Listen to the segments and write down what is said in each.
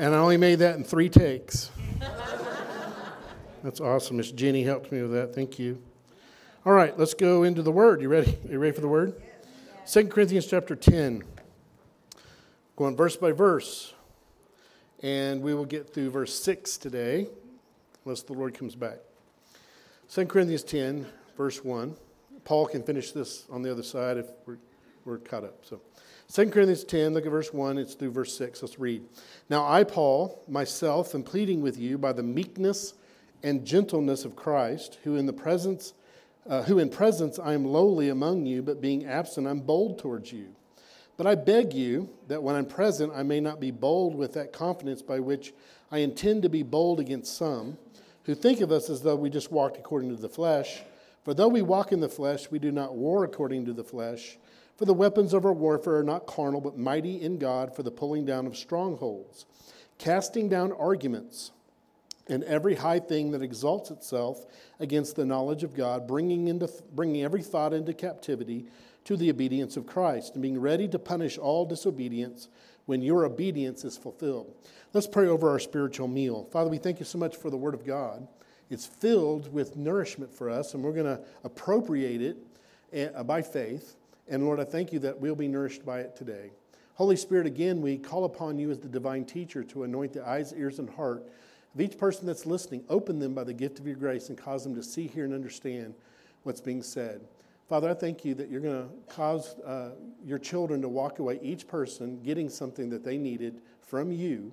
And I only made that in three takes. That's awesome. Miss Jenny helped me with that. Thank you. All right, let's go into the word. You ready? Are you ready for the word? Second Corinthians chapter 10. Going verse by verse. And we will get through verse 6 today, unless the Lord comes back. 2 Corinthians 10, verse 1. Paul can finish this on the other side if we're, we're caught up. So, 2 Corinthians 10, look at verse 1. It's through verse 6. Let's read. Now, I, Paul, myself, am pleading with you by the meekness and gentleness of Christ, who in the presence, uh, who in presence I am lowly among you, but being absent I'm bold towards you. But I beg you that when I'm present I may not be bold with that confidence by which I intend to be bold against some, who think of us as though we just walked according to the flesh. For though we walk in the flesh, we do not war according to the flesh. For the weapons of our warfare are not carnal, but mighty in God for the pulling down of strongholds, casting down arguments and every high thing that exalts itself against the knowledge of God, bringing, into, bringing every thought into captivity to the obedience of Christ, and being ready to punish all disobedience when your obedience is fulfilled. Let's pray over our spiritual meal. Father, we thank you so much for the Word of God. It's filled with nourishment for us, and we're going to appropriate it eh, by faith. And Lord, I thank you that we'll be nourished by it today. Holy Spirit, again, we call upon you as the divine teacher to anoint the eyes, ears, and heart of each person that's listening, open them by the gift of your grace and cause them to see, hear, and understand what's being said. Father, I thank you that you're going to cause uh, your children to walk away, each person getting something that they needed from you.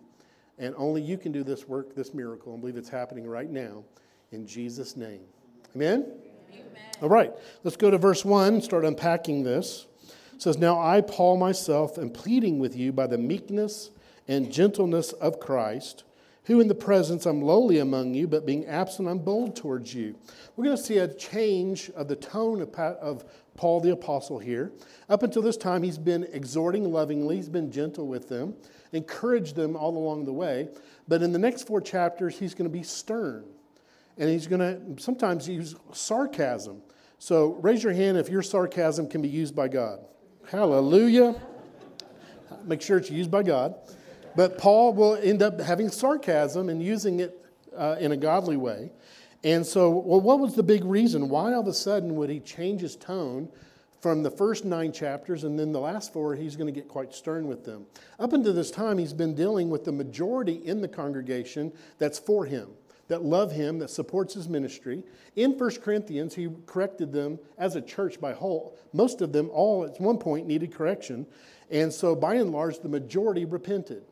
And only you can do this work, this miracle. and believe it's happening right now in Jesus' name. Amen? All right, let's go to verse 1, start unpacking this. It says, Now I, Paul, myself, am pleading with you by the meekness and gentleness of Christ who in the presence I'm lowly among you, but being absent I'm bold towards you. We're going to see a change of the tone of, of Paul the Apostle here. Up until this time, he's been exhorting lovingly, he's been gentle with them, encouraged them all along the way. But in the next four chapters, he's going to be stern. And he's going to sometimes use sarcasm. So raise your hand if your sarcasm can be used by God. Hallelujah. Make sure it's used by God. But Paul will end up having sarcasm and using it uh, in a godly way. And so, well, what was the big reason? Why all of a sudden would he change his tone from the first nine chapters and then the last four, he's going to get quite stern with them? Up until this time, he's been dealing with the majority in the congregation that's for him, that love him, that supports his ministry. In 1 Corinthians, he corrected them as a church by whole. Most of them, all at one point, needed correction. And so, by and large, the majority repented.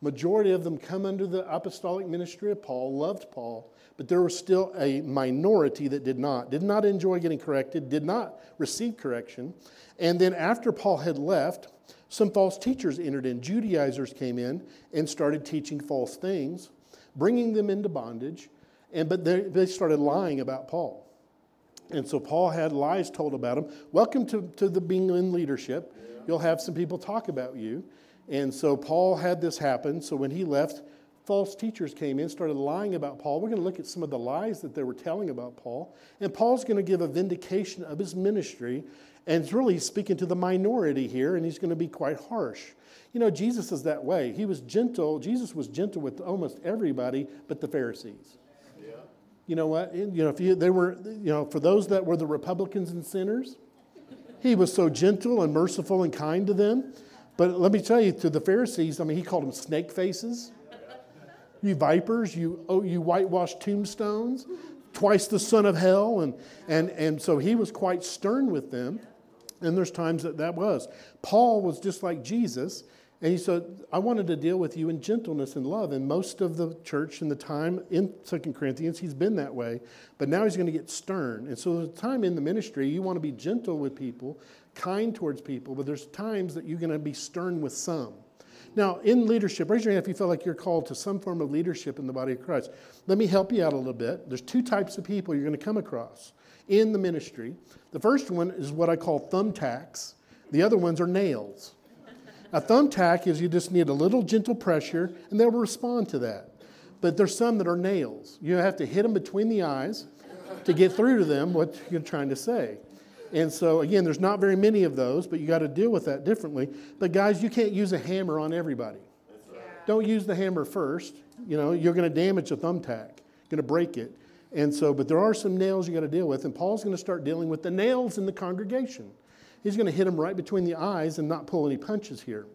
Majority of them come under the apostolic ministry of Paul, loved Paul, but there was still a minority that did not, did not enjoy getting corrected, did not receive correction. And then after Paul had left, some false teachers entered in. Judaizers came in and started teaching false things, bringing them into bondage. And, but they, they started lying about Paul. And so Paul had lies told about him. Welcome to, to the being in leadership. You'll have some people talk about you. And so Paul had this happen. So when he left, false teachers came in, started lying about Paul. We're going to look at some of the lies that they were telling about Paul. And Paul's going to give a vindication of his ministry. And it's really speaking to the minority here, and he's going to be quite harsh. You know, Jesus is that way. He was gentle. Jesus was gentle with almost everybody but the Pharisees. Yeah. You know what? You know, if you, they were, you know, for those that were the Republicans and sinners, he was so gentle and merciful and kind to them. But let me tell you, to the Pharisees, I mean, he called them snake faces. You vipers, you, oh, you whitewashed tombstones, twice the son of hell. And, and, and so he was quite stern with them. And there's times that that was. Paul was just like Jesus. And he said, I wanted to deal with you in gentleness and love. And most of the church in the time in Second Corinthians, he's been that way. But now he's going to get stern. And so the time in the ministry, you want to be gentle with people, kind towards people, but there's times that you're going to be stern with some. Now, in leadership, raise your hand if you feel like you're called to some form of leadership in the body of Christ. Let me help you out a little bit. There's two types of people you're going to come across in the ministry. The first one is what I call thumbtacks, the other ones are nails. A thumbtack is you just need a little gentle pressure and they'll respond to that. But there's some that are nails. You have to hit them between the eyes to get through to them what you're trying to say. And so, again, there's not very many of those, but you got to deal with that differently. But, guys, you can't use a hammer on everybody. don't use the hammer first. You know, you're going to damage the thumbtack, You're going to break it. And so, but there are some nails you got to deal with, and Paul's going to start dealing with the nails in the congregation. He's going to hit them right between the eyes and not pull any punches here.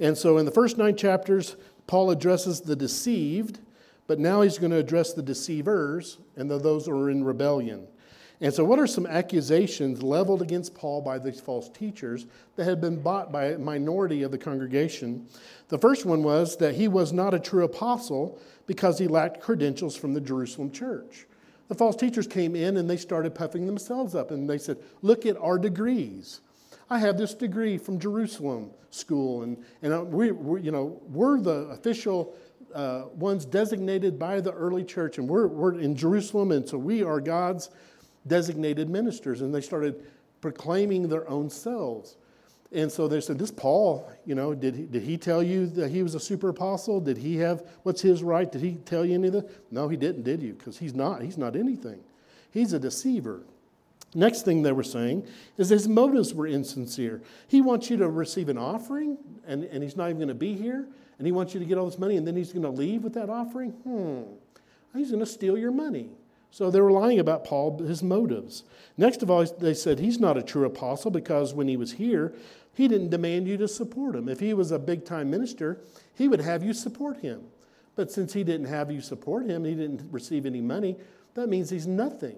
And so, in the first nine chapters, Paul addresses the deceived, but now he's going to address the deceivers and the, those who are in rebellion. And so, what are some accusations leveled against Paul by these false teachers that had been bought by a minority of the congregation? The first one was that he was not a true apostle because he lacked credentials from the Jerusalem church. The false teachers came in and they started puffing themselves up and they said, Look at our degrees. I have this degree from Jerusalem school, and, and we, we you know, we're the official uh, ones designated by the early church, and we're, we're in Jerusalem, and so we are God's designated ministers. And they started proclaiming their own selves. And so they said, This Paul, you know, did he, did he tell you that he was a super apostle? Did he have, what's his right? Did he tell you anything? No, he didn't, did you? Because he's not. He's not anything. He's a deceiver. Next thing they were saying is his motives were insincere. He wants you to receive an offering, and, and he's not even going to be here, and he wants you to get all this money, and then he's going to leave with that offering? Hmm. He's going to steal your money. So they were lying about Paul, his motives. Next of all, they said he's not a true apostle because when he was here, he didn't demand you to support him. If he was a big time minister, he would have you support him. But since he didn't have you support him, he didn't receive any money, that means he's nothing.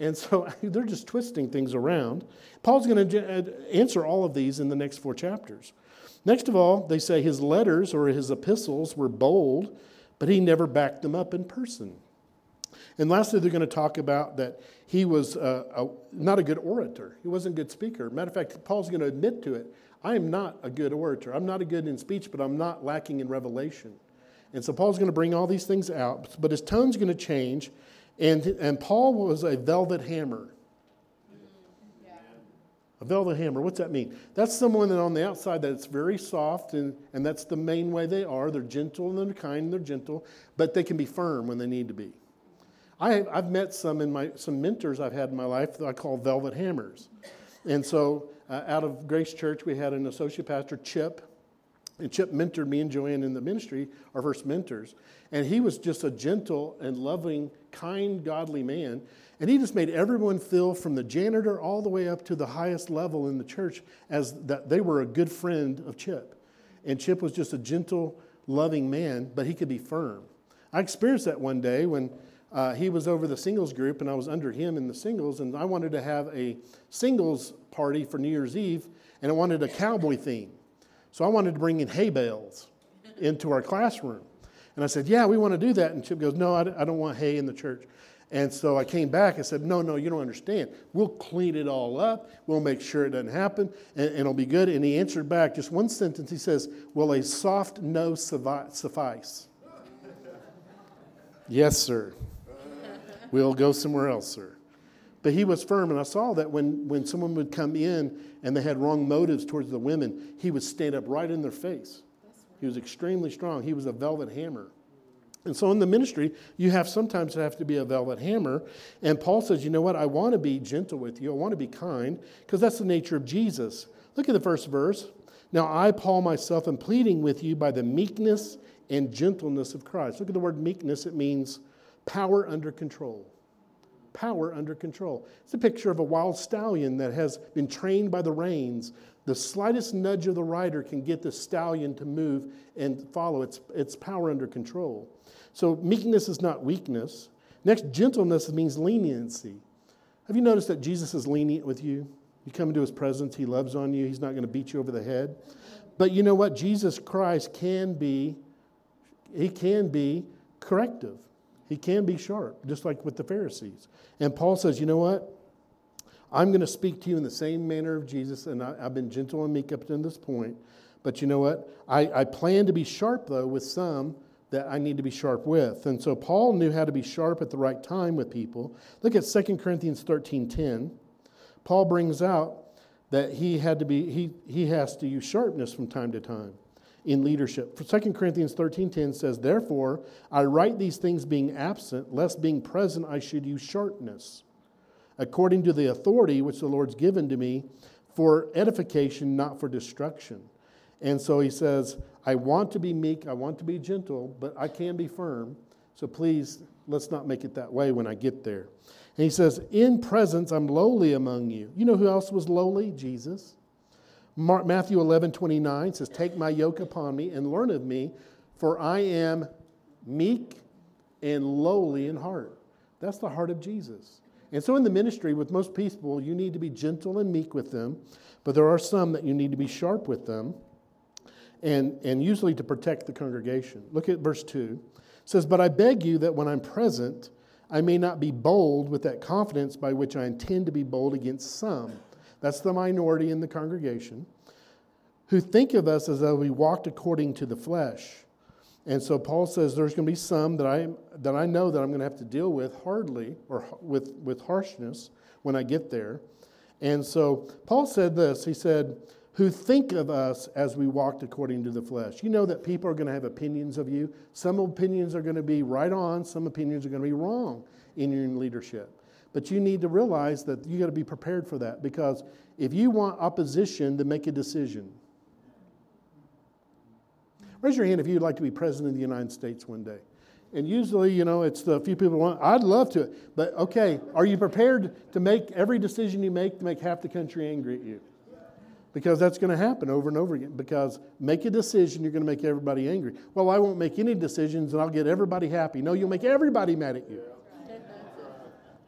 And so they're just twisting things around. Paul's going to uh, answer all of these in the next four chapters. Next of all, they say his letters or his epistles were bold, but he never backed them up in person. And lastly, they're going to talk about that he was a, a, not a good orator. He wasn't a good speaker. Matter of fact, Paul's going to admit to it. I am not a good orator. I'm not a good in speech, but I'm not lacking in revelation. And so Paul's going to bring all these things out, but his tone's going to change and, and Paul was a velvet hammer. A velvet hammer, what's that mean? That's someone that on the outside that's very soft, and, and that's the main way they are. They're gentle and they're kind and they're gentle, but they can be firm when they need to be. I have, I've met some in my some mentors I've had in my life that I call velvet hammers. And so uh, out of Grace Church, we had an associate pastor, Chip, and Chip mentored me and Joanne in the ministry, our first mentors. And he was just a gentle and loving, kind, godly man. And he just made everyone feel from the janitor all the way up to the highest level in the church as that they were a good friend of Chip. And Chip was just a gentle, loving man, but he could be firm. I experienced that one day when uh, he was over the singles group and I was under him in the singles, and I wanted to have a singles party for New Year's Eve, and I wanted a cowboy theme. So I wanted to bring in hay bales into our classroom. And I said, Yeah, we want to do that. And Chip goes, No, I don't want hay in the church. And so I came back and said, No, no, you don't understand. We'll clean it all up. We'll make sure it doesn't happen, and, and it'll be good. And he answered back just one sentence. He says, Will a soft no suffice? yes, sir. We'll go somewhere else, sir. But he was firm, and I saw that when, when someone would come in and they had wrong motives towards the women, he would stand up right in their face. He was extremely strong. He was a velvet hammer. And so in the ministry, you have sometimes have to be a velvet hammer. And Paul says, you know what? I want to be gentle with you. I want to be kind because that's the nature of Jesus. Look at the first verse. Now I, Paul, myself, am pleading with you by the meekness and gentleness of Christ. Look at the word meekness. It means power under control power under control. It's a picture of a wild stallion that has been trained by the reins. The slightest nudge of the rider can get the stallion to move and follow its, its power under control. So, meekness is not weakness. Next, gentleness means leniency. Have you noticed that Jesus is lenient with you? You come into his presence, he loves on you, he's not going to beat you over the head. But you know what? Jesus Christ can be, he can be corrective. He can be sharp, just like with the Pharisees. And Paul says, you know what? I'm going to speak to you in the same manner of Jesus, and I, have been gentle and meek up to this point. But you know what? I, I plan to be sharp, though, with some that I need to be sharp with. And so Paul knew how to be sharp at the right time with people. Look at 2 Corinthians 13.10. Paul brings out that he had to be, he, he has to use sharpness from time to time in leadership. For 2 Corinthians 13:10 says, "Therefore I write these things being absent, lest being present I should use sharpness, according to the authority which the Lord's given to me, for edification, not for destruction." And so he says, I want to be meek, I want to be gentle, but I can be firm. So please, let's not make it that way when I get there. And he says, In presence, I'm lowly among you. You know who else was lowly? Jesus. Mark, Matthew 11, 29 says, Take my yoke upon me and learn of me, for I am meek and lowly in heart. That's the heart of Jesus. And so, in the ministry, with most people, you need to be gentle and meek with them, but there are some that you need to be sharp with them, and, and usually to protect the congregation. Look at verse 2. It says, But I beg you that when I'm present, I may not be bold with that confidence by which I intend to be bold against some. That's the minority in the congregation who think of us as though we walked according to the flesh. And so Paul says there's going to be some that I, that I know that I'm going to have to deal with hardly or with, with harshness when I get there. And so Paul said this He said, Who think of us as we walked according to the flesh. You know that people are going to have opinions of you. Some opinions are going to be right on, some opinions are going to be wrong in your leadership. But you need to realize that you got to be prepared for that because if you want opposition, to make a decision. Raise your hand if you'd like to be president of the United States one day. And usually, you know, it's the few people want, I'd love to. But okay, are you prepared to make every decision you make to make half the country angry at you? Because that's going to happen over and over again. Because make a decision, you're going to make everybody angry. Well, I won't make any decisions and I'll get everybody happy. No, you'll make everybody mad at you.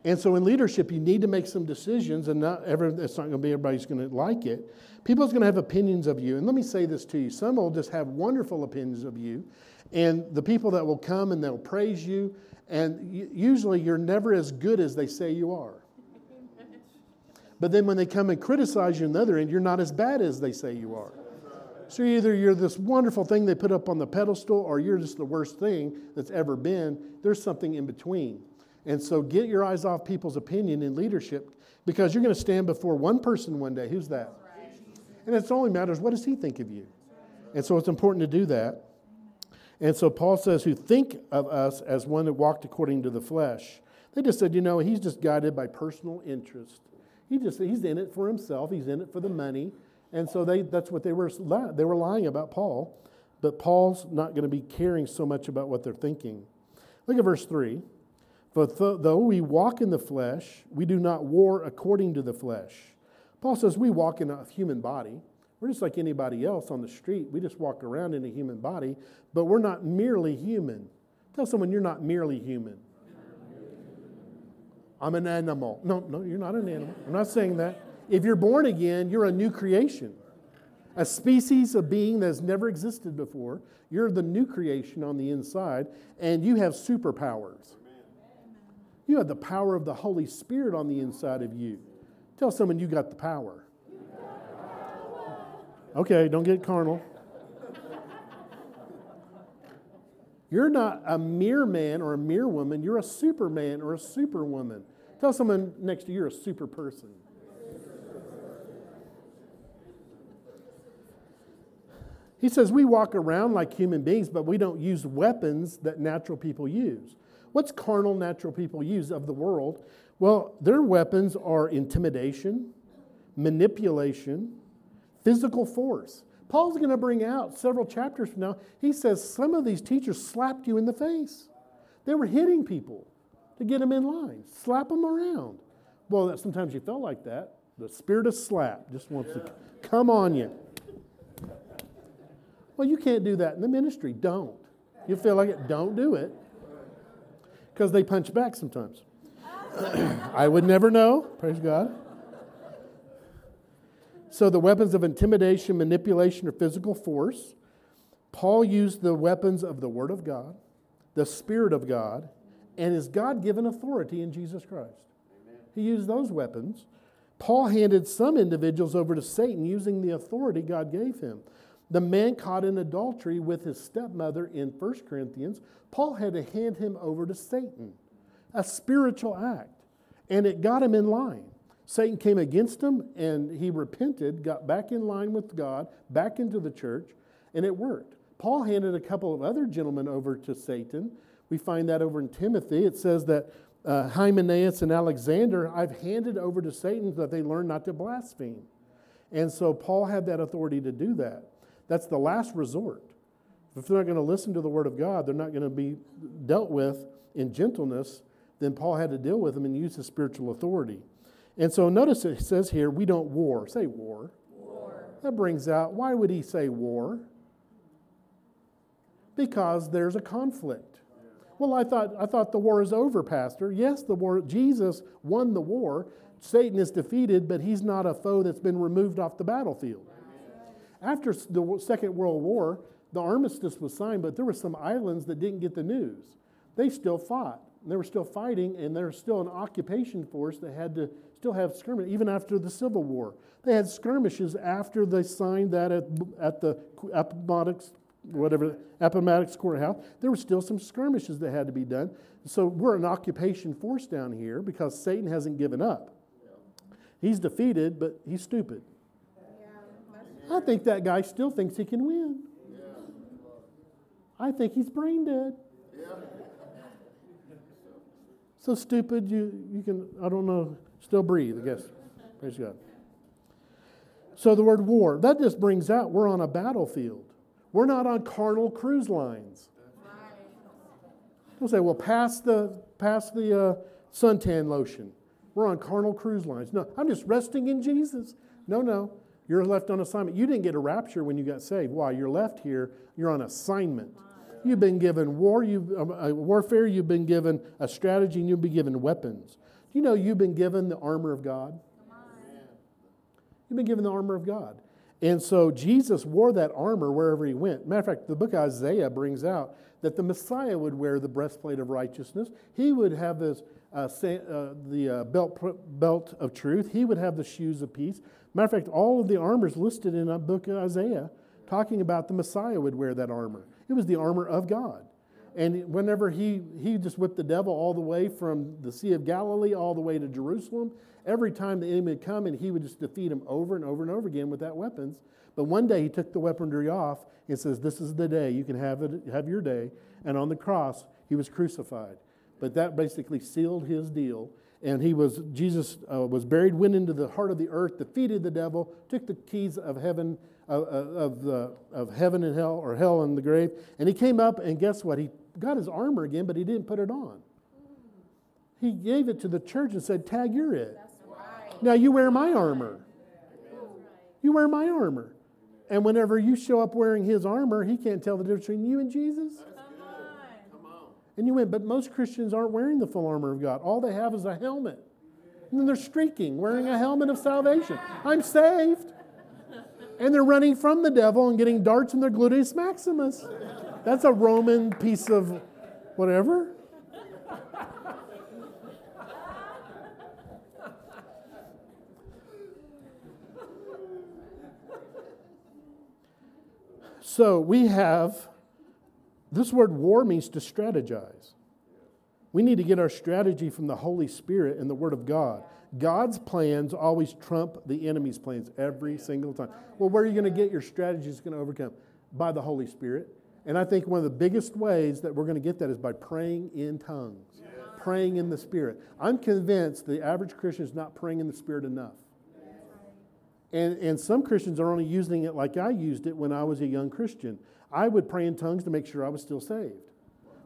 And so in leadership, you need to make some decisions, and not ever, it's not going to be everybody's going to like it. People's going to have opinions of you. And let me say this to you some will just have wonderful opinions of you. And the people that will come and they'll praise you, and usually you're never as good as they say you are. But then when they come and criticize you on the other end, you're not as bad as they say you are. So either you're this wonderful thing they put up on the pedestal, or you're just the worst thing that's ever been. There's something in between. And so get your eyes off people's opinion in leadership because you're going to stand before one person one day. Who's that? And it only matters what does he think of you? And so it's important to do that. And so Paul says, who think of us as one that walked according to the flesh. They just said, you know, he's just guided by personal interest. He just he's in it for himself. He's in it for the money. And so they that's what they were they were lying about Paul. But Paul's not going to be caring so much about what they're thinking. Look at verse 3. But th- though we walk in the flesh, we do not war according to the flesh. Paul says we walk in a human body. We're just like anybody else on the street. We just walk around in a human body, but we're not merely human. Tell someone you're not merely human. I'm an animal. No, no, you're not an animal. I'm not saying that. If you're born again, you're a new creation, a species of being that has never existed before. You're the new creation on the inside, and you have superpowers. You have the power of the Holy Spirit on the inside of you. Tell someone you got the power. Okay, don't get carnal. You're not a mere man or a mere woman, you're a superman or a superwoman. Tell someone next to you you're a super person. He says we walk around like human beings, but we don't use weapons that natural people use. What's carnal, natural people use of the world? Well, their weapons are intimidation, manipulation, physical force. Paul's going to bring out several chapters from now. He says some of these teachers slapped you in the face. They were hitting people to get them in line, slap them around. Well, that, sometimes you felt like that. The spirit of slap just wants yeah. to come on you. Well, you can't do that in the ministry. Don't. You feel like it, don't do it because they punch back sometimes. I would never know, praise God. So, the weapons of intimidation, manipulation, or physical force. Paul used the weapons of the Word of God, the Spirit of God, and his God given authority in Jesus Christ. Amen. He used those weapons. Paul handed some individuals over to Satan using the authority God gave him. The man caught in adultery with his stepmother in 1 Corinthians, Paul had to hand him over to Satan, a spiritual act, and it got him in line. Satan came against him and he repented, got back in line with God, back into the church, and it worked. Paul handed a couple of other gentlemen over to Satan. We find that over in Timothy. It says that uh, Hymenaeus and Alexander, I've handed over to Satan that they learn not to blaspheme. And so Paul had that authority to do that. That's the last resort. If they're not going to listen to the word of God, they're not going to be dealt with in gentleness, then Paul had to deal with them and use his spiritual authority. And so notice it says here, we don't war. Say war. war. That brings out, why would he say war? Because there's a conflict. Well, I thought, I thought the war is over, Pastor. Yes, the war, Jesus won the war. Satan is defeated, but he's not a foe that's been removed off the battlefield. After the Second World War, the armistice was signed, but there were some islands that didn't get the news. They still fought. They were still fighting, and there's still an occupation force that had to still have skirmish, even after the Civil War. They had skirmishes after they signed that at, at the Appomattox, whatever, Appomattox Courthouse. There were still some skirmishes that had to be done. So we're an occupation force down here because Satan hasn't given up. He's defeated, but he's stupid. I think that guy still thinks he can win. I think he's brain dead. So stupid, you, you can, I don't know, still breathe, I guess. Praise God. So the word war, that just brings out we're on a battlefield. We're not on carnal cruise lines. Don't say, well, pass the, pass the uh, suntan lotion. We're on carnal cruise lines. No, I'm just resting in Jesus. No, no. You're left on assignment. You didn't get a rapture when you got saved. Why? You're left here. You're on assignment. You've been given war, you've, uh, warfare, you've been given a strategy, and you'll be given weapons. Do you know you've been given the armor of God? You've been given the armor of God. And so Jesus wore that armor wherever he went. Matter of fact, the book of Isaiah brings out that the Messiah would wear the breastplate of righteousness. He would have this, uh, say, uh, the uh, belt, belt of truth. He would have the shoes of peace. Matter of fact, all of the armors listed in a book of Isaiah talking about the Messiah would wear that armor. It was the armor of God. And whenever he, he just whipped the devil all the way from the Sea of Galilee all the way to Jerusalem, every time the enemy would come and he would just defeat him over and over and over again with that weapons. But one day he took the weaponry off and says, This is the day. You can have, it, have your day. And on the cross, he was crucified. But that basically sealed his deal. And he was, Jesus uh, was buried, went into the heart of the earth, defeated the devil, took the keys of heaven of, of, the, of heaven and hell, or hell and the grave. And he came up, and guess what? He got his armor again, but he didn't put it on. He gave it to the church and said, Tag, you're it. Right. Now you wear my armor. You wear my armor. And whenever you show up wearing his armor, he can't tell the difference between you and Jesus. And you went, but most Christians aren't wearing the full armor of God. All they have is a helmet. And then they're streaking, wearing a helmet of salvation. I'm saved and they're running from the devil and getting darts in their gluteus maximus. That's a Roman piece of whatever. So we have this word war means to strategize. We need to get our strategy from the Holy Spirit and the Word of God. God's plans always trump the enemy's plans every single time. Well, where are you going to get your strategies going to overcome? By the Holy Spirit. And I think one of the biggest ways that we're going to get that is by praying in tongues, praying in the Spirit. I'm convinced the average Christian is not praying in the Spirit enough. And, and some Christians are only using it like I used it when I was a young Christian. I would pray in tongues to make sure I was still saved.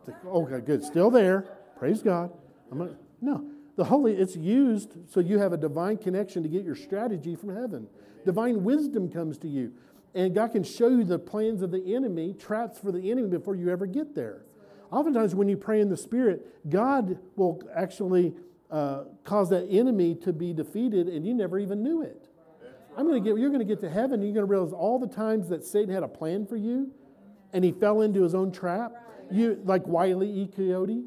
Like, okay, good, still there. Praise God. Gonna, no, the Holy, it's used so you have a divine connection to get your strategy from heaven. Divine wisdom comes to you. And God can show you the plans of the enemy, traps for the enemy before you ever get there. Oftentimes, when you pray in the Spirit, God will actually uh, cause that enemy to be defeated and you never even knew it. I'm to get, you're going to get to heaven and you're going to realize all the times that Satan had a plan for you and he fell into his own trap. You, like Wile E. Coyote,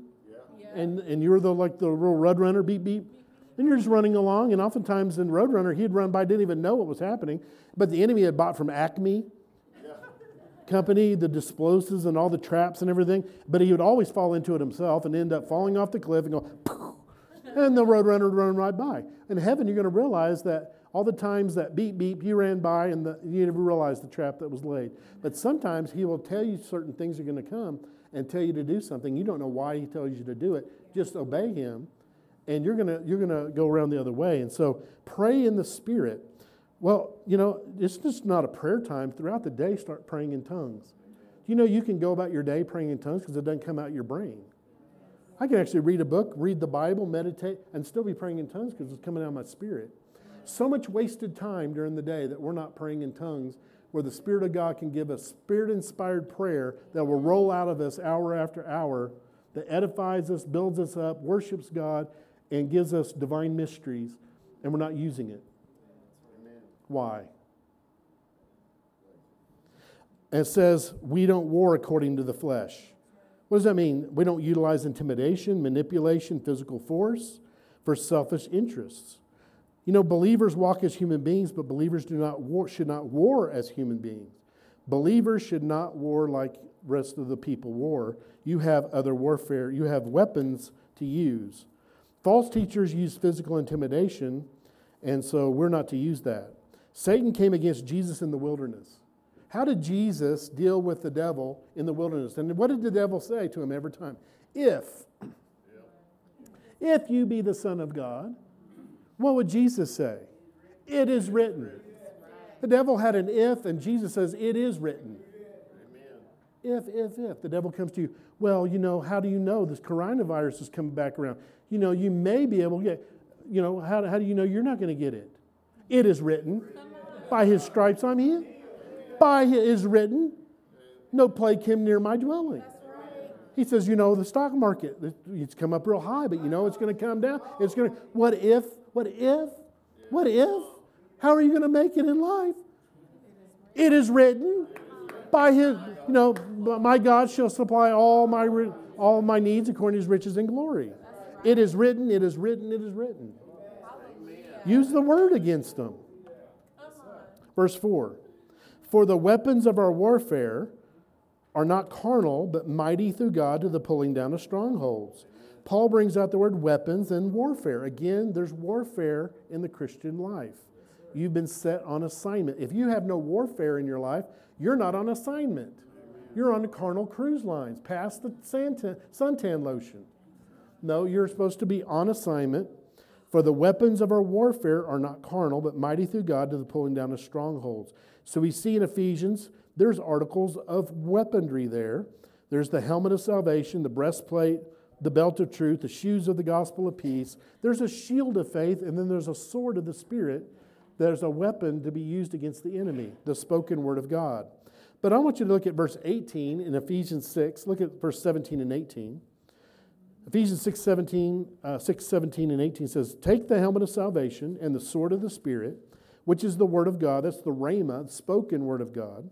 and, and you're the like the little road runner, beep beep. And you're just running along, and oftentimes in Roadrunner, he'd run by, didn't even know what was happening. But the enemy had bought from Acme company the explosives and all the traps and everything. But he would always fall into it himself and end up falling off the cliff and go, Poof, and the Roadrunner would run right by. In heaven, you're going to realize that all the times that beep beep you ran by and the, you never realized the trap that was laid. But sometimes he will tell you certain things are going to come and tell you to do something. You don't know why he tells you to do it. Just obey him, and you're gonna you're gonna go around the other way. And so pray in the spirit. Well, you know, it's just not a prayer time. Throughout the day, start praying in tongues. You know, you can go about your day praying in tongues because it doesn't come out your brain. I can actually read a book, read the Bible, meditate, and still be praying in tongues because it's coming out of my spirit. So much wasted time during the day that we're not praying in tongues, where the Spirit of God can give us spirit inspired prayer that will roll out of us hour after hour, that edifies us, builds us up, worships God, and gives us divine mysteries, and we're not using it. Why? And it says, we don't war according to the flesh. What does that mean? We don't utilize intimidation, manipulation, physical force for selfish interests. You know, believers walk as human beings, but believers do not war, should not war as human beings. Believers should not war like rest of the people war. You have other warfare. You have weapons to use. False teachers use physical intimidation, and so we're not to use that. Satan came against Jesus in the wilderness. How did Jesus deal with the devil in the wilderness? And what did the devil say to him every time? If, if you be the Son of God, what would Jesus say? It is written. The devil had an if, and Jesus says, It is written. If, if, if. The devil comes to you, well, you know, how do you know this coronavirus is coming back around? You know, you may be able to get, you know, how, how do you know you're not going to get it? It is written. By his stripes I'm healed by is written, no plague came near my dwelling. He says, you know, the stock market, it's come up real high, but you know it's going to come down. It's going to, what if, what if, what if? How are you going to make it in life? It is written by his, you know, my God shall supply all my, all my needs according to his riches and glory. It is written, it is written, it is written. Use the word against them. Verse 4 for the weapons of our warfare are not carnal, but mighty through God to the pulling down of strongholds. Paul brings out the word weapons and warfare. Again, there's warfare in the Christian life. You've been set on assignment. If you have no warfare in your life, you're not on assignment. You're on the carnal cruise lines, past the suntan lotion. No, you're supposed to be on assignment. For the weapons of our warfare are not carnal, but mighty through God to the pulling down of strongholds. So we see in Ephesians, there's articles of weaponry there. There's the helmet of salvation, the breastplate, the belt of truth, the shoes of the gospel of peace. There's a shield of faith, and then there's a sword of the Spirit. There's a weapon to be used against the enemy, the spoken word of God. But I want you to look at verse 18 in Ephesians 6. Look at verse 17 and 18. Ephesians 6 17, uh, 6, 17 and 18 says, Take the helmet of salvation and the sword of the Spirit which is the Word of God. That's the Rhema, spoken Word of God,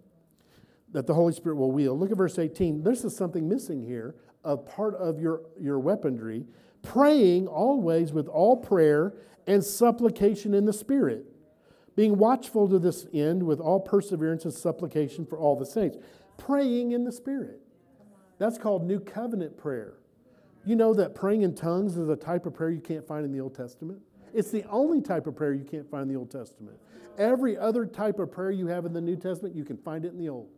that the Holy Spirit will wield. Look at verse 18. This is something missing here, a part of your, your weaponry. Praying always with all prayer and supplication in the Spirit, being watchful to this end with all perseverance and supplication for all the saints. Praying in the Spirit. That's called New Covenant prayer. You know that praying in tongues is a type of prayer you can't find in the Old Testament? It's the only type of prayer you can't find in the Old Testament. Every other type of prayer you have in the New Testament, you can find it in the Old.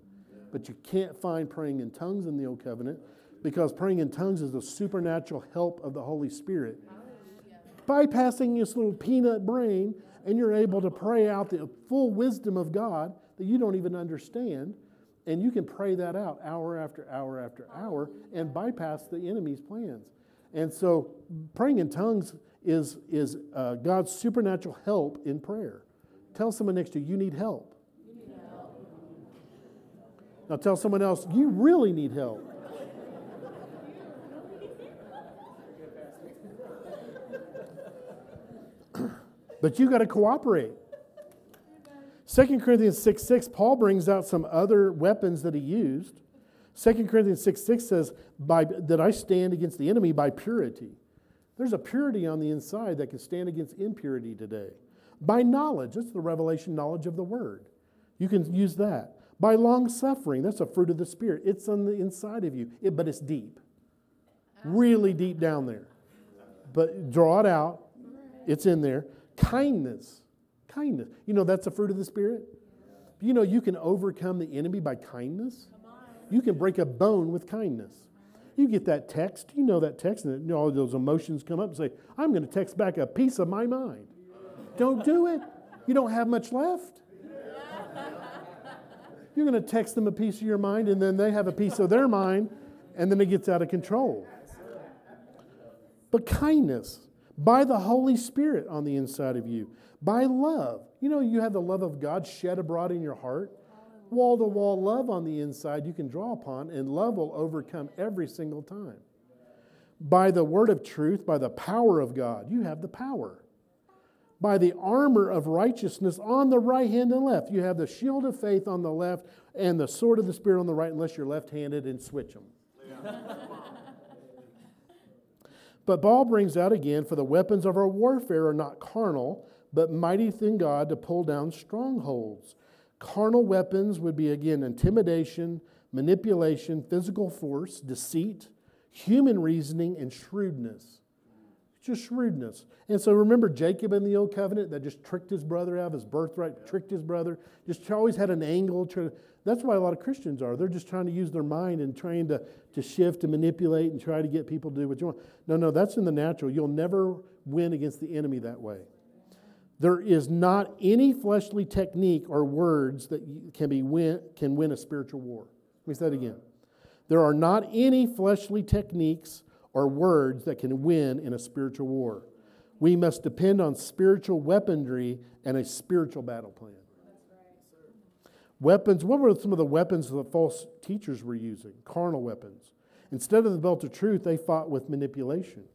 But you can't find praying in tongues in the Old Covenant because praying in tongues is the supernatural help of the Holy Spirit. Bypassing this little peanut brain, and you're able to pray out the full wisdom of God that you don't even understand. And you can pray that out hour after hour after hour and bypass the enemy's plans. And so praying in tongues is, is uh, God's supernatural help in prayer. Tell someone next to you, you need help. You need help. Now tell someone else, you really need help. But you got to cooperate. 2 Corinthians 6 6, Paul brings out some other weapons that he used. 2 Corinthians 6 6 says, by, that I stand against the enemy by purity. There's a purity on the inside that can stand against impurity today. By knowledge, that's the revelation knowledge of the word. You can use that. By long suffering, that's a fruit of the Spirit. It's on the inside of you, it, but it's deep, really deep down there. But draw it out, it's in there. Kindness, kindness. You know, that's a fruit of the Spirit. You know, you can overcome the enemy by kindness. You can break a bone with kindness. You get that text, you know that text, and all those emotions come up and say, I'm going to text back a piece of my mind. Don't do it. You don't have much left. You're going to text them a piece of your mind, and then they have a piece of their mind, and then it gets out of control. But kindness, by the Holy Spirit on the inside of you, by love. You know, you have the love of God shed abroad in your heart. Wall to wall love on the inside you can draw upon, and love will overcome every single time. By the word of truth, by the power of God, you have the power by the armor of righteousness on the right hand and left. You have the shield of faith on the left and the sword of the Spirit on the right, unless you're left handed and switch them. Yeah. but Paul brings out again for the weapons of our warfare are not carnal, but mighty in God to pull down strongholds. Carnal weapons would be again intimidation, manipulation, physical force, deceit, human reasoning, and shrewdness just shrewdness. And so remember Jacob in the old covenant that just tricked his brother out of his birthright, tricked his brother, just always had an angle. To, that's why a lot of Christians are. They're just trying to use their mind and trying to, to shift and manipulate and try to get people to do what you want. No, no, that's in the natural. You'll never win against the enemy that way. There is not any fleshly technique or words that can, be win, can win a spiritual war. Let me say that again. There are not any fleshly techniques or words that can win in a spiritual war. We must depend on spiritual weaponry and a spiritual battle plan. Weapons, what were some of the weapons the false teachers were using? Carnal weapons. Instead of the belt of truth, they fought with manipulation.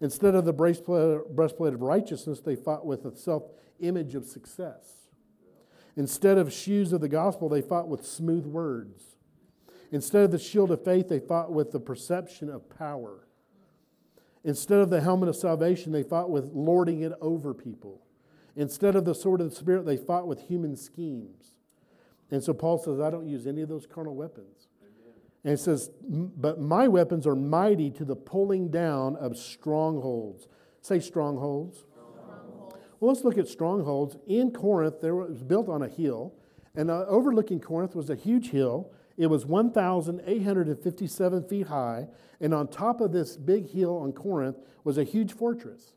Instead of the breastplate of righteousness, they fought with a self image of success. Instead of shoes of the gospel, they fought with smooth words. Instead of the shield of faith, they fought with the perception of power. Instead of the helmet of salvation, they fought with lording it over people. Instead of the sword of the Spirit, they fought with human schemes. And so Paul says, I don't use any of those carnal weapons. And he says, But my weapons are mighty to the pulling down of strongholds. Say strongholds. strongholds. Well, let's look at strongholds. In Corinth, there was built on a hill, and uh, overlooking Corinth was a huge hill it was 1,857 feet high, and on top of this big hill on Corinth was a huge fortress.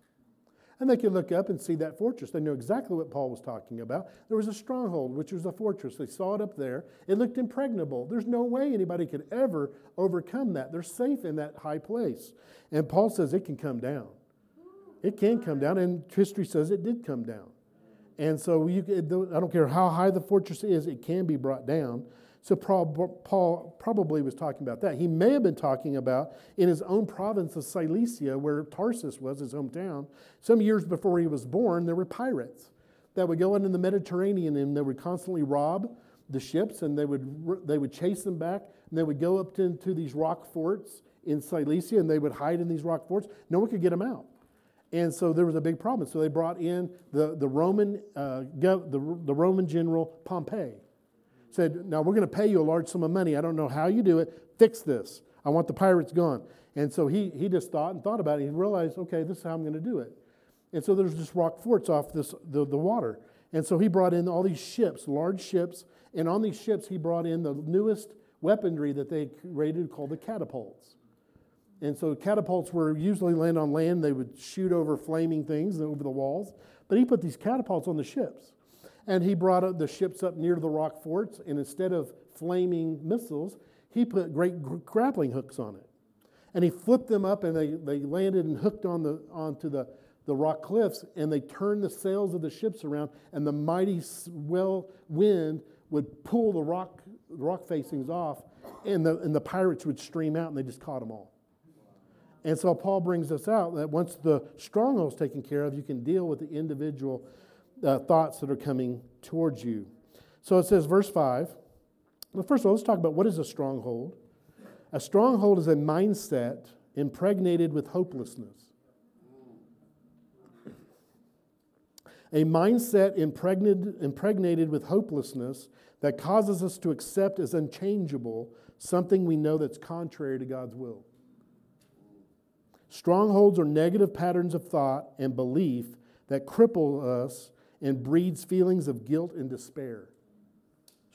And they could look up and see that fortress. They knew exactly what Paul was talking about. There was a stronghold, which was a fortress. They saw it up there. It looked impregnable. There's no way anybody could ever overcome that. They're safe in that high place. And Paul says it can come down. It can come down, and history says it did come down. And so you, I don't care how high the fortress is, it can be brought down. So Paul probably was talking about that. He may have been talking about in his own province of Cilicia, where Tarsus was, his hometown. Some years before he was born, there were pirates that would go into the Mediterranean and they would constantly rob the ships and they would, they would chase them back and they would go up to, into these rock forts in Cilicia and they would hide in these rock forts. No one could get them out. And so there was a big problem. So they brought in the, the, Roman, uh, the, the Roman general Pompey said, Now we're going to pay you a large sum of money. I don't know how you do it. Fix this. I want the pirates gone. And so he, he just thought and thought about it. He realized, okay, this is how I'm going to do it. And so there's just rock forts off this, the, the water. And so he brought in all these ships, large ships. And on these ships, he brought in the newest weaponry that they created called the catapults. And so catapults were usually land on land. They would shoot over flaming things over the walls. But he put these catapults on the ships. And he brought the ships up near the rock forts, and instead of flaming missiles, he put great grappling hooks on it. And he flipped them up, and they, they landed and hooked on the, onto the, the rock cliffs, and they turned the sails of the ships around, and the mighty swell wind would pull the rock, rock facings off, and the, and the pirates would stream out, and they just caught them all. And so Paul brings us out that once the stronghold's taken care of, you can deal with the individual uh, thoughts that are coming towards you. So it says, verse 5. Well, first of all, let's talk about what is a stronghold. A stronghold is a mindset impregnated with hopelessness. A mindset impregnated, impregnated with hopelessness that causes us to accept as unchangeable something we know that's contrary to God's will. Strongholds are negative patterns of thought and belief that cripple us and breeds feelings of guilt and despair.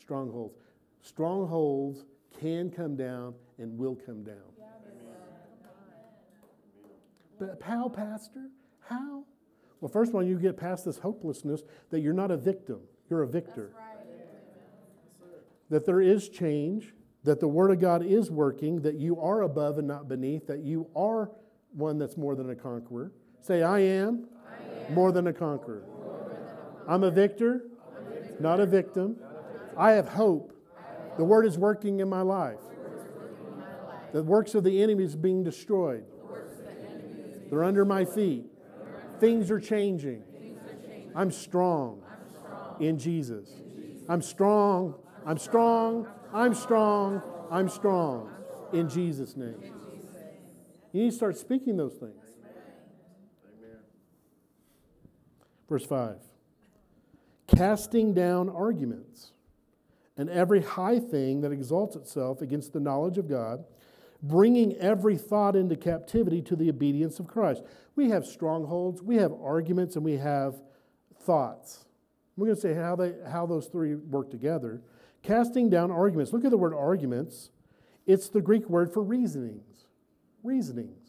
Strongholds. Strongholds can come down and will come down. But how, Pastor? How? Well, first of all, you get past this hopelessness that you're not a victim, you're a victor. That there is change, that the Word of God is working, that you are above and not beneath, that you are one that's more than a conqueror. Say, I am, I am. More, than a conqueror. I'm a victor, not a victim. I have hope. The Word is working in my life. The works of the enemy is being destroyed. They're under my feet. Things are changing. I'm strong in Jesus. I'm strong. I'm strong. I'm strong. I'm strong in Jesus' name. You need to start speaking those things. Verse 5 casting down arguments and every high thing that exalts itself against the knowledge of God, bringing every thought into captivity to the obedience of Christ. We have strongholds, we have arguments, and we have thoughts. We're going to say how, they, how those three work together. Casting down arguments. Look at the word arguments. It's the Greek word for reasonings. Reasonings.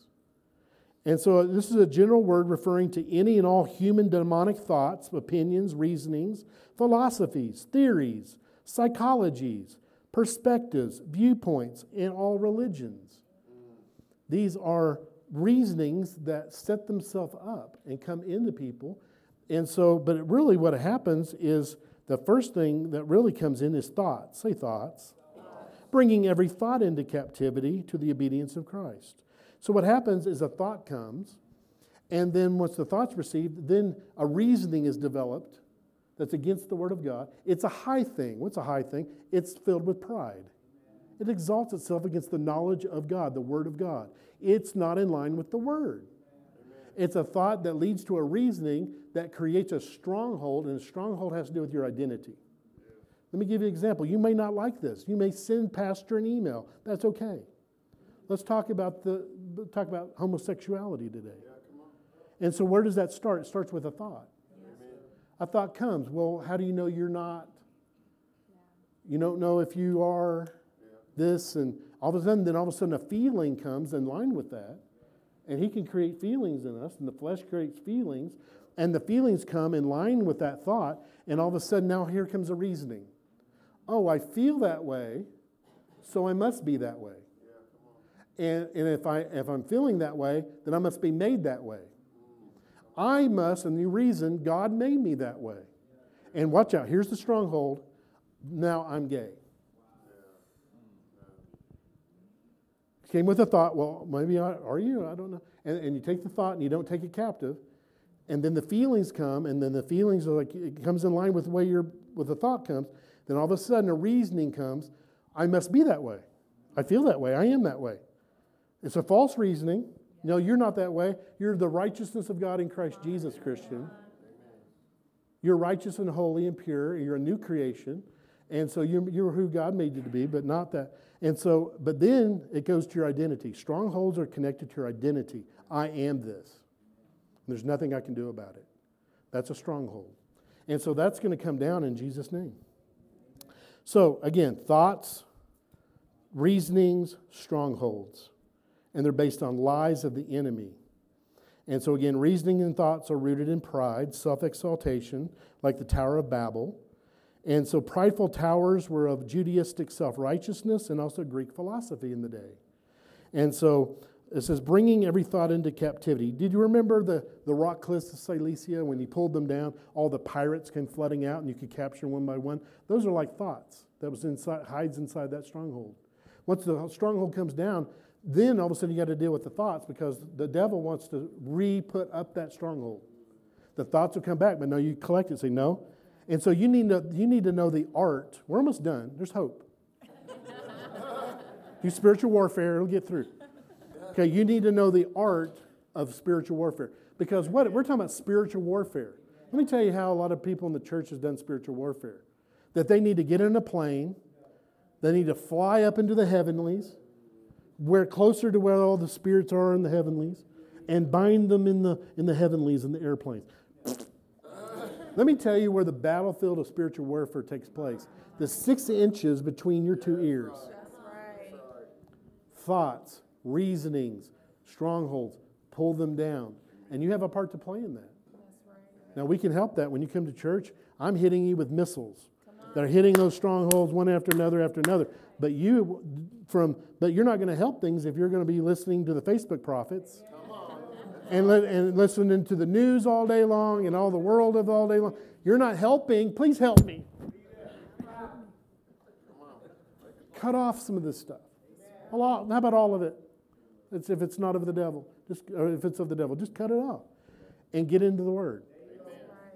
And so this is a general word referring to any and all human demonic thoughts, opinions, reasonings, philosophies, theories, psychologies, perspectives, viewpoints in all religions. These are reasonings that set themselves up and come into people. And so, but really what happens is the first thing that really comes in is thoughts. Say thoughts. Bringing every thought into captivity to the obedience of Christ. So what happens is a thought comes, and then once the thought's received, then a reasoning is developed that's against the Word of God. It's a high thing. What's a high thing? It's filled with pride. It exalts itself against the knowledge of God, the Word of God. It's not in line with the Word. It's a thought that leads to a reasoning that creates a stronghold, and a stronghold has to do with your identity. Let me give you an example. You may not like this. You may send pastor an email. That's okay. Let's talk about the talk about homosexuality today. Yeah, and so where does that start? It starts with a thought. A thought comes. Well, how do you know you're not? You don't know if you are this, and all of a sudden, then all of a sudden, a feeling comes in line with that, and He can create feelings in us, and the flesh creates feelings, and the feelings come in line with that thought, and all of a sudden, now here comes a reasoning. Oh, I feel that way, so I must be that way. And, and if, I, if I'm feeling that way, then I must be made that way. I must, and the reason God made me that way. And watch out, here's the stronghold. Now I'm gay. Came with a thought, well, maybe I, are you? I don't know. And, and you take the thought and you don't take it captive. And then the feelings come, and then the feelings are like, it comes in line with the way your with the thought comes. Then all of a sudden a reasoning comes, I must be that way. I feel that way. I am that way. It's a false reasoning. No, you're not that way. You're the righteousness of God in Christ Jesus, Christian. You're righteous and holy and pure. You're a new creation. And so you're, you're who God made you to be, but not that. And so, but then it goes to your identity. Strongholds are connected to your identity. I am this. There's nothing I can do about it. That's a stronghold. And so that's going to come down in Jesus' name. So, again, thoughts, reasonings, strongholds and they're based on lies of the enemy. And so, again, reasoning and thoughts are rooted in pride, self exaltation, like the Tower of Babel. And so, prideful towers were of Judaistic self righteousness and also Greek philosophy in the day. And so, it says, bringing every thought into captivity. Did you remember the, the rock cliffs of Cilicia when he pulled them down? All the pirates came flooding out and you could capture one by one. Those are like thoughts that was inside, hides inside that stronghold. Once the stronghold comes down, then all of a sudden you got to deal with the thoughts because the devil wants to re put up that stronghold. The thoughts will come back, but no, you collect it, say no. And so you need to, you need to know the art. We're almost done. There's hope. Do spiritual warfare, it'll get through. Okay, you need to know the art of spiritual warfare. Because what we're talking about spiritual warfare. Let me tell you how a lot of people in the church has done spiritual warfare. That they need to get in a plane, they need to fly up into the heavenlies, where closer to where all the spirits are in the heavenlies and bind them in the, in the heavenlies in the airplanes. Let me tell you where the battlefield of spiritual warfare takes place. The six inches between your two ears. Right. Thoughts, reasonings, strongholds, pull them down. And you have a part to play in that. Now, we can help that when you come to church. I'm hitting you with missiles that are hitting those strongholds one after another after another. But you from but you're not going to help things if you're going to be listening to the Facebook prophets and, li- and listening to the news all day long and all the world of all day long. You're not helping. Please help me. Cut off some of this stuff. A lot, how about all of it? It's if it's not of the devil, just or if it's of the devil, just cut it off and get into the Word.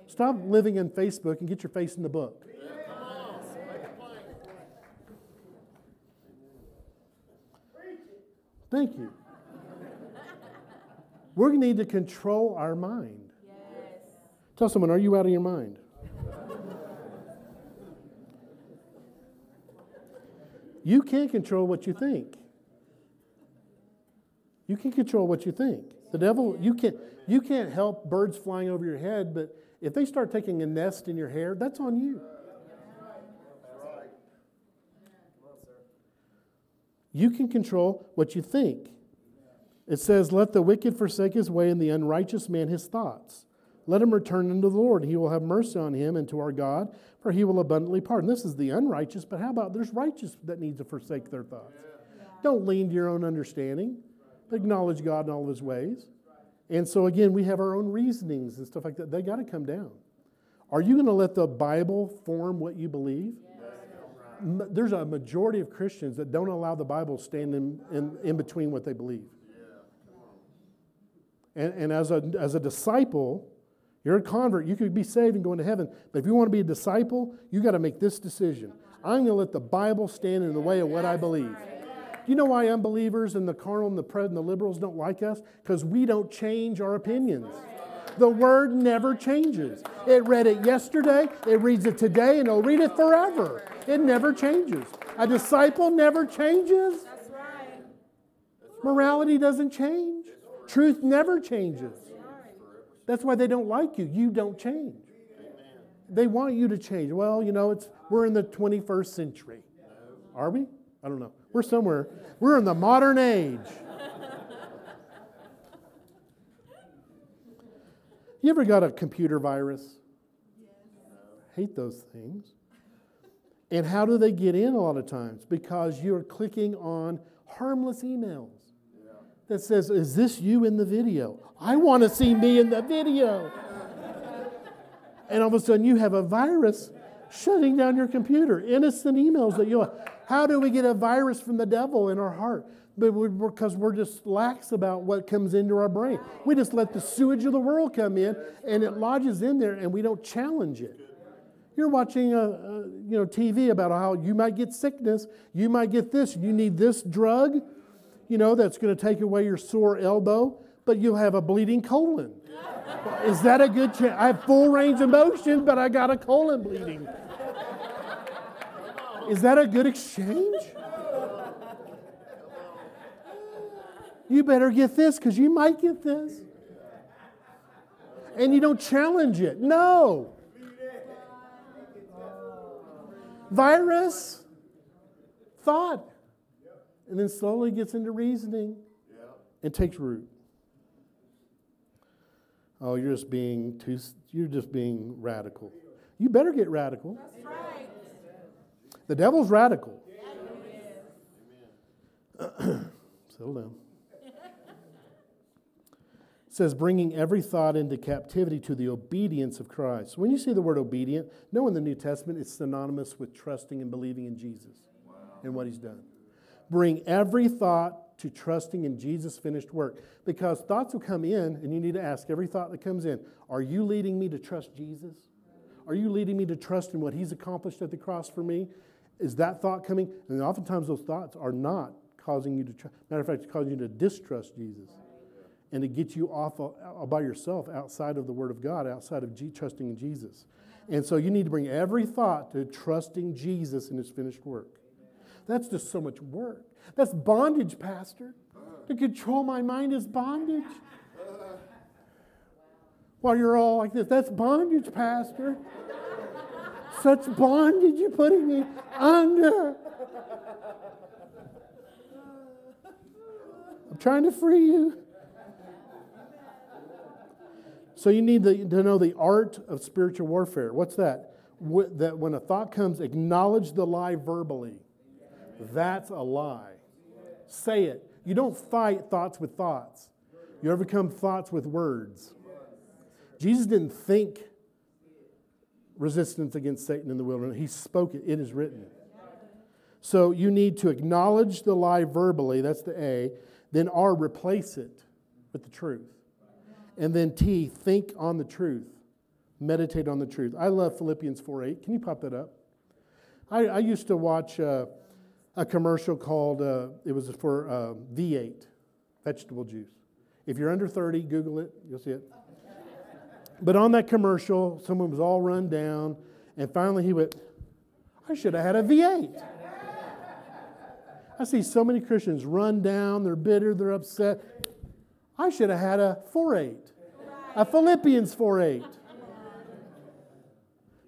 Stop living in Facebook and get your face in the book. Thank you. We need to control our mind. Tell someone, are you out of your mind? you can't control what you think. You can't control what you think. The devil, you can't, you can't help birds flying over your head, but if they start taking a nest in your hair, that's on you. You can control what you think. It says, Let the wicked forsake his way and the unrighteous man his thoughts. Let him return unto the Lord. He will have mercy on him and to our God, for he will abundantly pardon. This is the unrighteous, but how about there's righteous that need to forsake their thoughts? Don't lean to your own understanding, but acknowledge God in all of his ways. And so, again, we have our own reasonings and stuff like that. They got to come down. Are you going to let the Bible form what you believe? There's a majority of Christians that don't allow the Bible to stand in, in, in between what they believe. And, and as, a, as a disciple, you're a convert. You could be saved and go into heaven. But if you want to be a disciple, you got to make this decision. I'm going to let the Bible stand in the way of what I believe. You know why unbelievers and the carnal and the pred and the liberals don't like us? Because we don't change our opinions. The word never changes. It read it yesterday, it reads it today, and it'll read it forever. It never changes. A disciple never changes. That's right. Morality doesn't change. Truth never changes. That's why they don't like you. You don't change. They want you to change. Well, you know, it's we're in the 21st century. Are we? I don't know. We're somewhere. We're in the modern age. You ever got a computer virus? Hate those things. And how do they get in a lot of times? Because you're clicking on harmless emails that says, Is this you in the video? I want to see me in the video. and all of a sudden, you have a virus shutting down your computer. Innocent emails that you. How do we get a virus from the devil in our heart? But because we're just lax about what comes into our brain. We just let the sewage of the world come in, and it lodges in there, and we don't challenge it. You're watching a, a, you know TV about how you might get sickness, you might get this, you need this drug, you know that's going to take away your sore elbow, but you'll have a bleeding colon. Is that a good chance? I have full range of motion, but I got a colon bleeding. Is that a good exchange? You better get this because you might get this. And you don't challenge it. No. Virus, thought, and then slowly gets into reasoning and takes root. Oh, you're just being too, you're just being radical. You better get radical. That's right. The devil's radical. Settle down. Says, bringing every thought into captivity to the obedience of Christ. When you see the word obedient, know in the New Testament it's synonymous with trusting and believing in Jesus and what he's done. Bring every thought to trusting in Jesus' finished work. Because thoughts will come in, and you need to ask every thought that comes in Are you leading me to trust Jesus? Are you leading me to trust in what he's accomplished at the cross for me? Is that thought coming? And oftentimes those thoughts are not causing you to trust. Matter of fact, it's causing you to distrust Jesus and to get you off of, by yourself outside of the Word of God, outside of G, trusting in Jesus. And so you need to bring every thought to trusting Jesus in His finished work. That's just so much work. That's bondage, Pastor. To control my mind is bondage. While you're all like this, that's bondage, Pastor. Such bondage you're putting me under. I'm trying to free you. So you need to, know the art of spiritual warfare. What's that? Wh- that when a thought comes, acknowledge the lie verbally. That's a lie. Say it. You don't fight thoughts with thoughts. You overcome thoughts with words. Jesus didn't think resistance against Satan in the wilderness. He spoke it. It is written. So you need to acknowledge the lie verbally. That's the A. Then R, replace it with the truth. And then T, think on the truth. Meditate on the truth. I love Philippians 4 8. Can you pop that up? I, I used to watch uh, a commercial called, uh, it was for uh, V8, vegetable juice. If you're under 30, Google it, you'll see it. But on that commercial, someone was all run down, and finally he went, I should have had a V8. I see so many Christians run down, they're bitter, they're upset. I should have had a 4.8, a Philippians 4.8.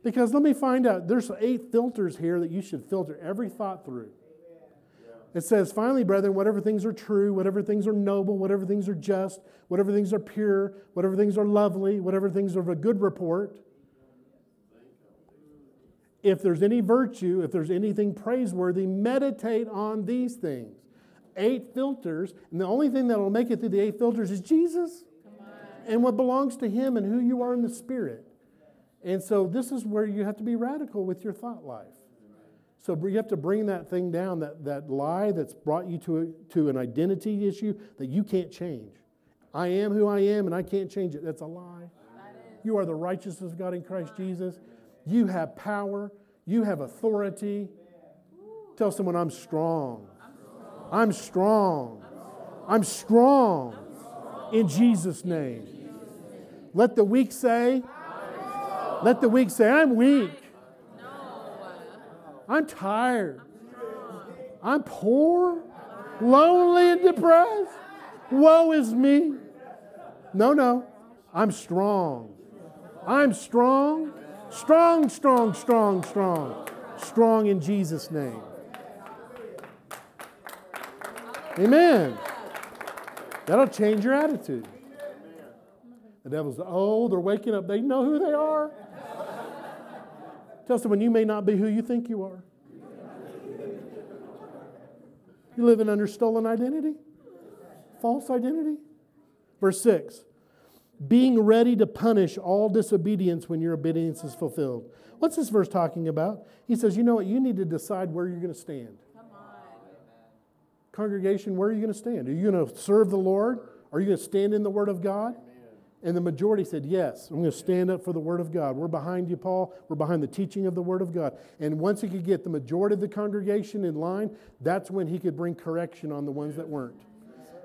Because let me find out, there's eight filters here that you should filter every thought through. It says, finally, brethren, whatever things are true, whatever things are noble, whatever things are just, whatever things are pure, whatever things are lovely, whatever things are of a good report, if there's any virtue, if there's anything praiseworthy, meditate on these things. Eight filters, and the only thing that will make it through the eight filters is Jesus and what belongs to Him and who you are in the Spirit. And so, this is where you have to be radical with your thought life. So, you have to bring that thing down, that, that lie that's brought you to, a, to an identity issue that you can't change. I am who I am and I can't change it. That's a lie. You are the righteousness of God in Christ Jesus. You have power, you have authority. Tell someone, I'm strong. I'm strong. I'm strong in Jesus' name. Let the weak say, let the weak say, I'm weak. I'm tired. I'm poor, lonely, and depressed. Woe is me. No, no. I'm strong. I'm strong. Strong, strong, strong, strong. Strong in Jesus' name. Amen. That'll change your attitude. The devil's, oh, they're waking up. They know who they are. Tell someone you may not be who you think you are. You're living under stolen identity, false identity. Verse 6 being ready to punish all disobedience when your obedience is fulfilled. What's this verse talking about? He says, you know what? You need to decide where you're going to stand. Congregation, where are you going to stand? Are you going to serve the Lord? Are you going to stand in the Word of God? And the majority said, Yes, I'm going to stand up for the Word of God. We're behind you, Paul. We're behind the teaching of the Word of God. And once he could get the majority of the congregation in line, that's when he could bring correction on the ones that weren't.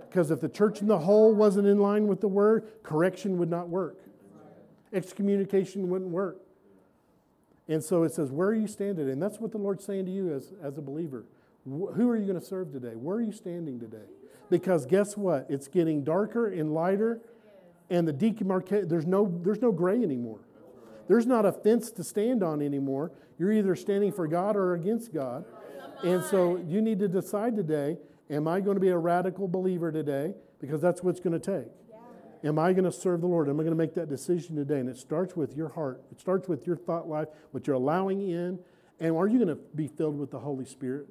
Because if the church in the whole wasn't in line with the word, correction would not work. Excommunication wouldn't work. And so it says, Where are you standing? And that's what the Lord's saying to you as, as a believer. Who are you going to serve today? Where are you standing today? Because guess what? It's getting darker and lighter, and the demarcation, there's no, there's no gray anymore. There's not a fence to stand on anymore. You're either standing for God or against God. And so you need to decide today Am I going to be a radical believer today? Because that's what it's going to take. Yeah. Am I going to serve the Lord? Am I going to make that decision today? And it starts with your heart, it starts with your thought life, what you're allowing in. And are you going to be filled with the Holy Spirit?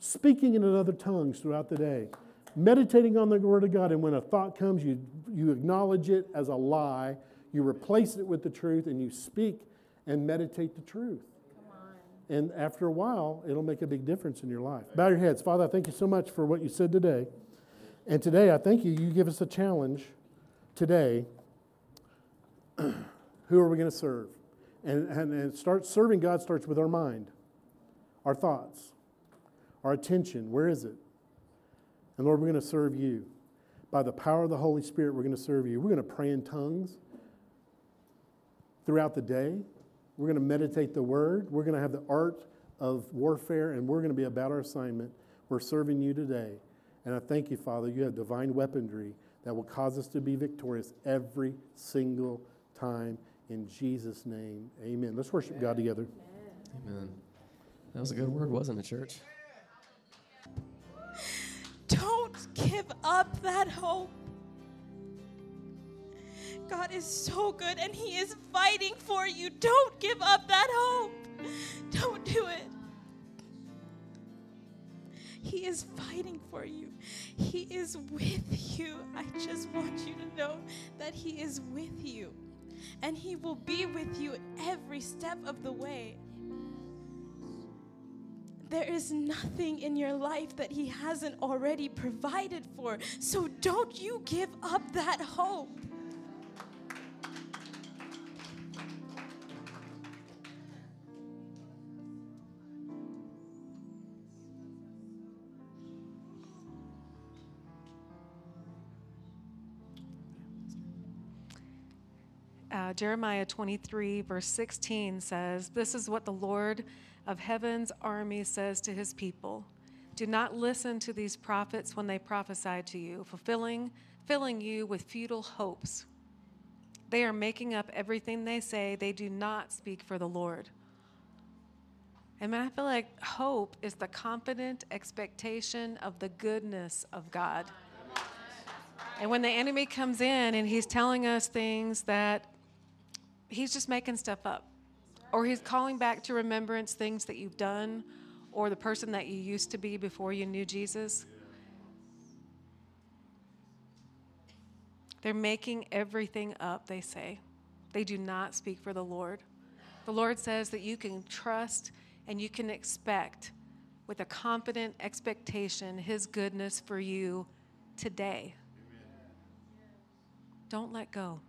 Speaking in other tongues throughout the day, meditating on the Word of God. And when a thought comes, you, you acknowledge it as a lie, you replace it with the truth, and you speak and meditate the truth. And after a while, it'll make a big difference in your life. Bow your heads. Father, I thank you so much for what you said today. And today, I thank you, you give us a challenge today. Who are we going to serve? And, and, and start serving God starts with our mind, our thoughts, our attention. Where is it? And Lord, we're going to serve you. By the power of the Holy Spirit, we're going to serve you. We're going to pray in tongues throughout the day. We're going to meditate the word. We're going to have the art of warfare, and we're going to be about our assignment. We're serving you today. And I thank you, Father, you have divine weaponry that will cause us to be victorious every single time. In Jesus' name, amen. Let's worship God together. Amen. That was a good word, wasn't it, church? Don't give up that hope. God is so good and He is fighting for you. Don't give up that hope. Don't do it. He is fighting for you. He is with you. I just want you to know that He is with you. And He will be with you every step of the way. There is nothing in your life that He hasn't already provided for. So don't you give up that hope. Uh, Jeremiah 23, verse 16 says, This is what the Lord of heaven's army says to his people Do not listen to these prophets when they prophesy to you, fulfilling, filling you with futile hopes. They are making up everything they say, they do not speak for the Lord. And I feel like hope is the confident expectation of the goodness of God. And when the enemy comes in and he's telling us things that he's just making stuff up, or he's calling back to remembrance things that you've done or the person that you used to be before you knew Jesus. They're making everything up, they say. They do not speak for the Lord. The Lord says that you can trust and you can expect with a confident expectation His goodness for you today. Don't let go.